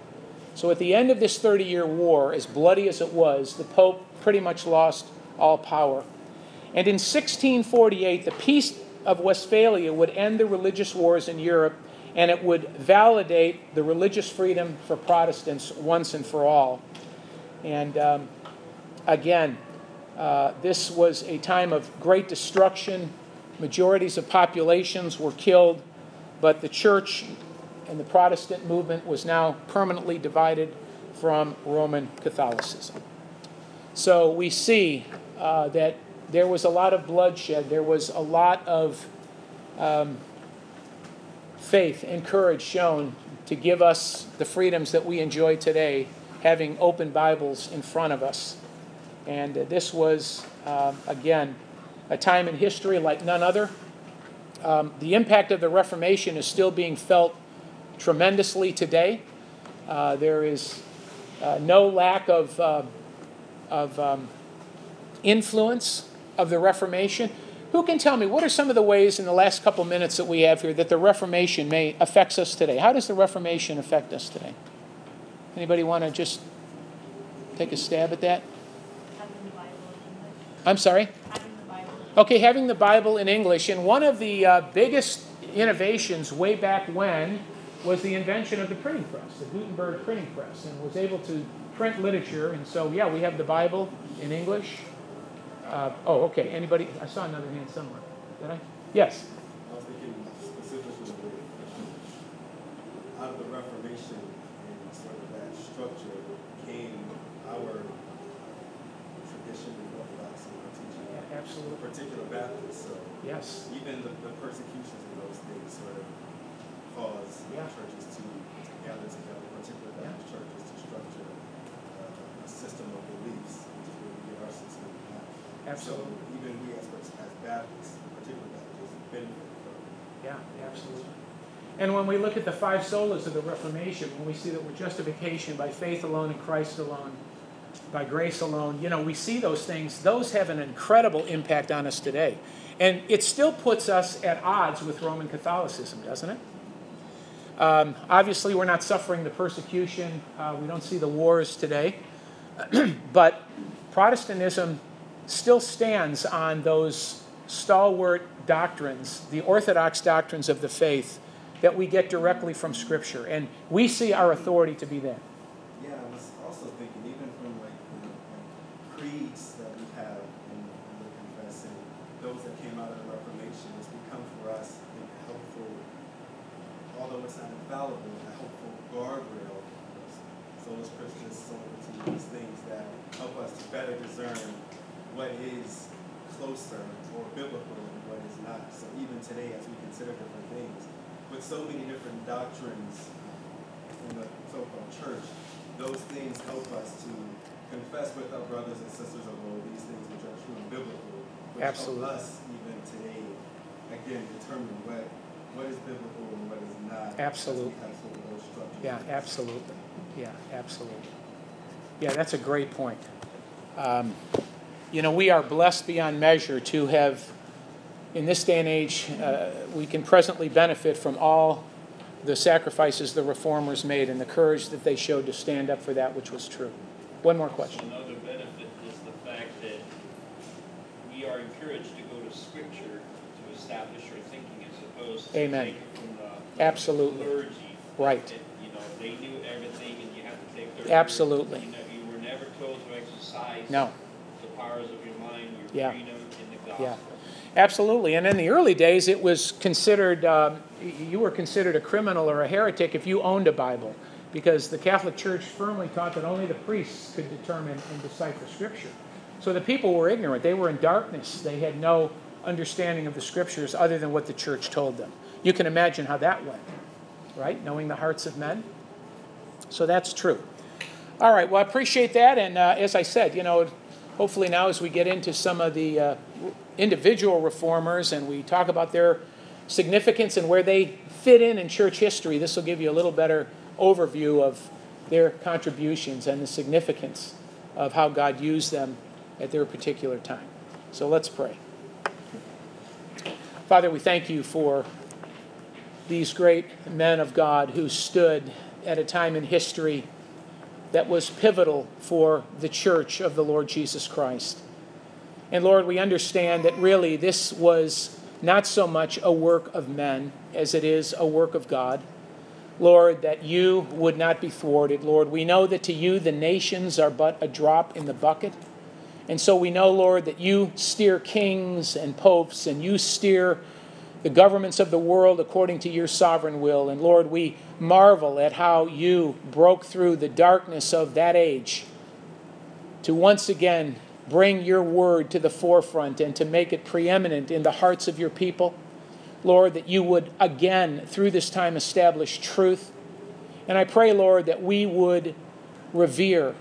So at the end of this 30 year war, as bloody as it was, the Pope pretty much lost all power. And in 1648, the Peace of Westphalia would end the religious wars in Europe and it would validate the religious freedom for Protestants once and for all. And um, again, uh, this was a time of great destruction. Majorities of populations were killed, but the church and the Protestant movement was now permanently divided from Roman Catholicism. So we see uh, that there was a lot of bloodshed, there was a lot of um, faith and courage shown to give us the freedoms that we enjoy today, having open Bibles in front of us. And uh, this was, uh, again, a time in history like none other. Um, the impact of the Reformation is still being felt tremendously today. Uh, there is uh, no lack of, uh, of um, influence of the Reformation. Who can tell me what are some of the ways in the last couple minutes that we have here that the Reformation may affects us today? How does the Reformation affect us today? Anybody want to just take a stab at that? Having the Bible. I'm sorry. Okay, having the Bible in English, and one of the uh, biggest innovations way back when was the invention of the printing press, the Gutenberg printing press, and was able to print literature. And so, yeah, we have the Bible in English. Uh, oh, okay. Anybody? I saw another hand somewhere. Did I? Yes. I was thinking specifically out of the Reformation and sort of that structure came our tradition of orthodoxy and teaching. Yeah, absolutely. Particular Baptists, so Yes. even the, the persecutions of those things sort of cause Yeah. churches to gather together, particular Yeah. Baptist churches to structure uh, a system of beliefs, which is where we get our system of life. Absolutely. So even we as, as Baptists, particular Baptists, benefit from Yeah, absolutely. And when we look at the five solas of the Reformation, when we see that we're justification by faith alone in Christ alone, by grace alone, you know, we see those things, those have an incredible impact on us today. And it still puts us at odds with Roman Catholicism, doesn't it? Um, obviously, we're not suffering the persecution, uh, we don't see the wars today. but Protestantism still stands on those stalwart doctrines, the orthodox doctrines of the faith that we get directly from Scripture. And we see our authority to be that. Yeah, I was also thinking, even from like creeds that we have in, in the confessing, those that came out of the Reformation, it's become for us, a helpful, although it's not infallible, a helpful guardrail. So as Christians, so these things that help us to better discern what is closer or biblical and what is not. So even today, as we consider different things, with so many different doctrines in the so-called church, those things help us to confess with our brothers and sisters of all these things which are true and biblical, which Absolutely. help us even today, again, determine what, what is biblical and what is not. Absolutely. Yeah, absolutely. Yeah, absolutely. Yeah, that's a great point. Um, you know, we are blessed beyond measure to have, in this day and age, uh, we can presently benefit from all the sacrifices the reformers made and the courage that they showed to stand up for that which was true. One more question. Another benefit is the fact that we are encouraged to go to scripture to establish our thinking as opposed to Amen. from the Absolutely. clergy. Right. That, You know, they knew everything and you have to take their. word. Absolutely. You know, you were never told to exercise. No. Of your mind, Yeah. your freedom in the gospel. Yeah. Absolutely. And in the early days, it was considered, um, you were considered a criminal or a heretic if you owned a Bible, because the Catholic Church firmly taught that only the priests could determine and decipher Scripture. So the people were ignorant. They were in darkness. They had no understanding of the Scriptures other than what the church told them. You can imagine how that went, right? Knowing the hearts of men. So that's true. All right. Well, I appreciate that. And uh, as I said, you know, hopefully now as we get into some of the uh, individual reformers and we talk about their significance and where they fit in in church history, this will give you a little better overview of their contributions and the significance of how God used them at their particular time. So let's pray. Father, we thank you for these great men of God who stood at a time in history that was pivotal for the church of the Lord Jesus Christ. And Lord, we understand that really this was not so much a work of men as it is a work of God. Lord, that you would not be thwarted. Lord, we know that to you the nations are but a drop in the bucket. And so we know, Lord, that you steer kings and popes and you steer the governments of the world according to your sovereign will. And Lord, we marvel at how you broke through the darkness of that age to once again bring your word to the forefront and to make it preeminent in the hearts of your people. Lord, that you would again, through this time, establish truth. And I pray, Lord, that we would revere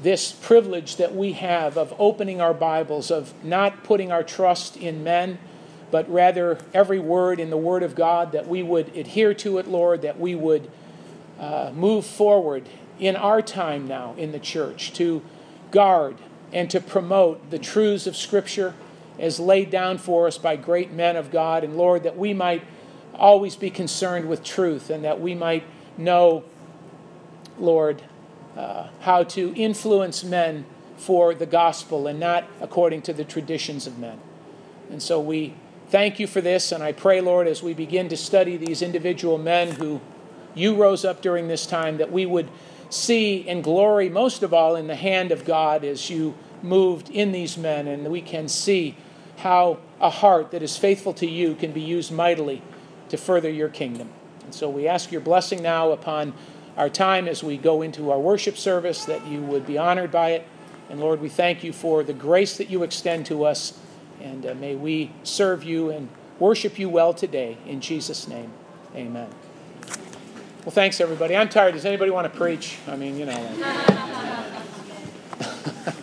this privilege that we have of opening our Bibles, of not putting our trust in men, but rather every word in the Word of God, that we would adhere to it, Lord, that we would uh, move forward in our time now in the church to guard and to promote the truths of Scripture as laid down for us by great men of God. And Lord, that we might always be concerned with truth and that we might know, Lord, uh, how to influence men for the gospel and not according to the traditions of men. And so we thank you for this, and I pray, Lord, as we begin to study these individual men who you rose up during this time, that we would see and glory most of all in the hand of God as you moved in these men, and we can see how a heart that is faithful to you can be used mightily to further your kingdom. And so we ask your blessing now upon our time as we go into our worship service, that you would be honored by it. And Lord, we thank you for the grace that you extend to us, and uh, may we serve you and worship you well today. In Jesus' name, amen. Well, thanks, everybody. I'm tired. Does anybody want to preach? I mean, you know. Like...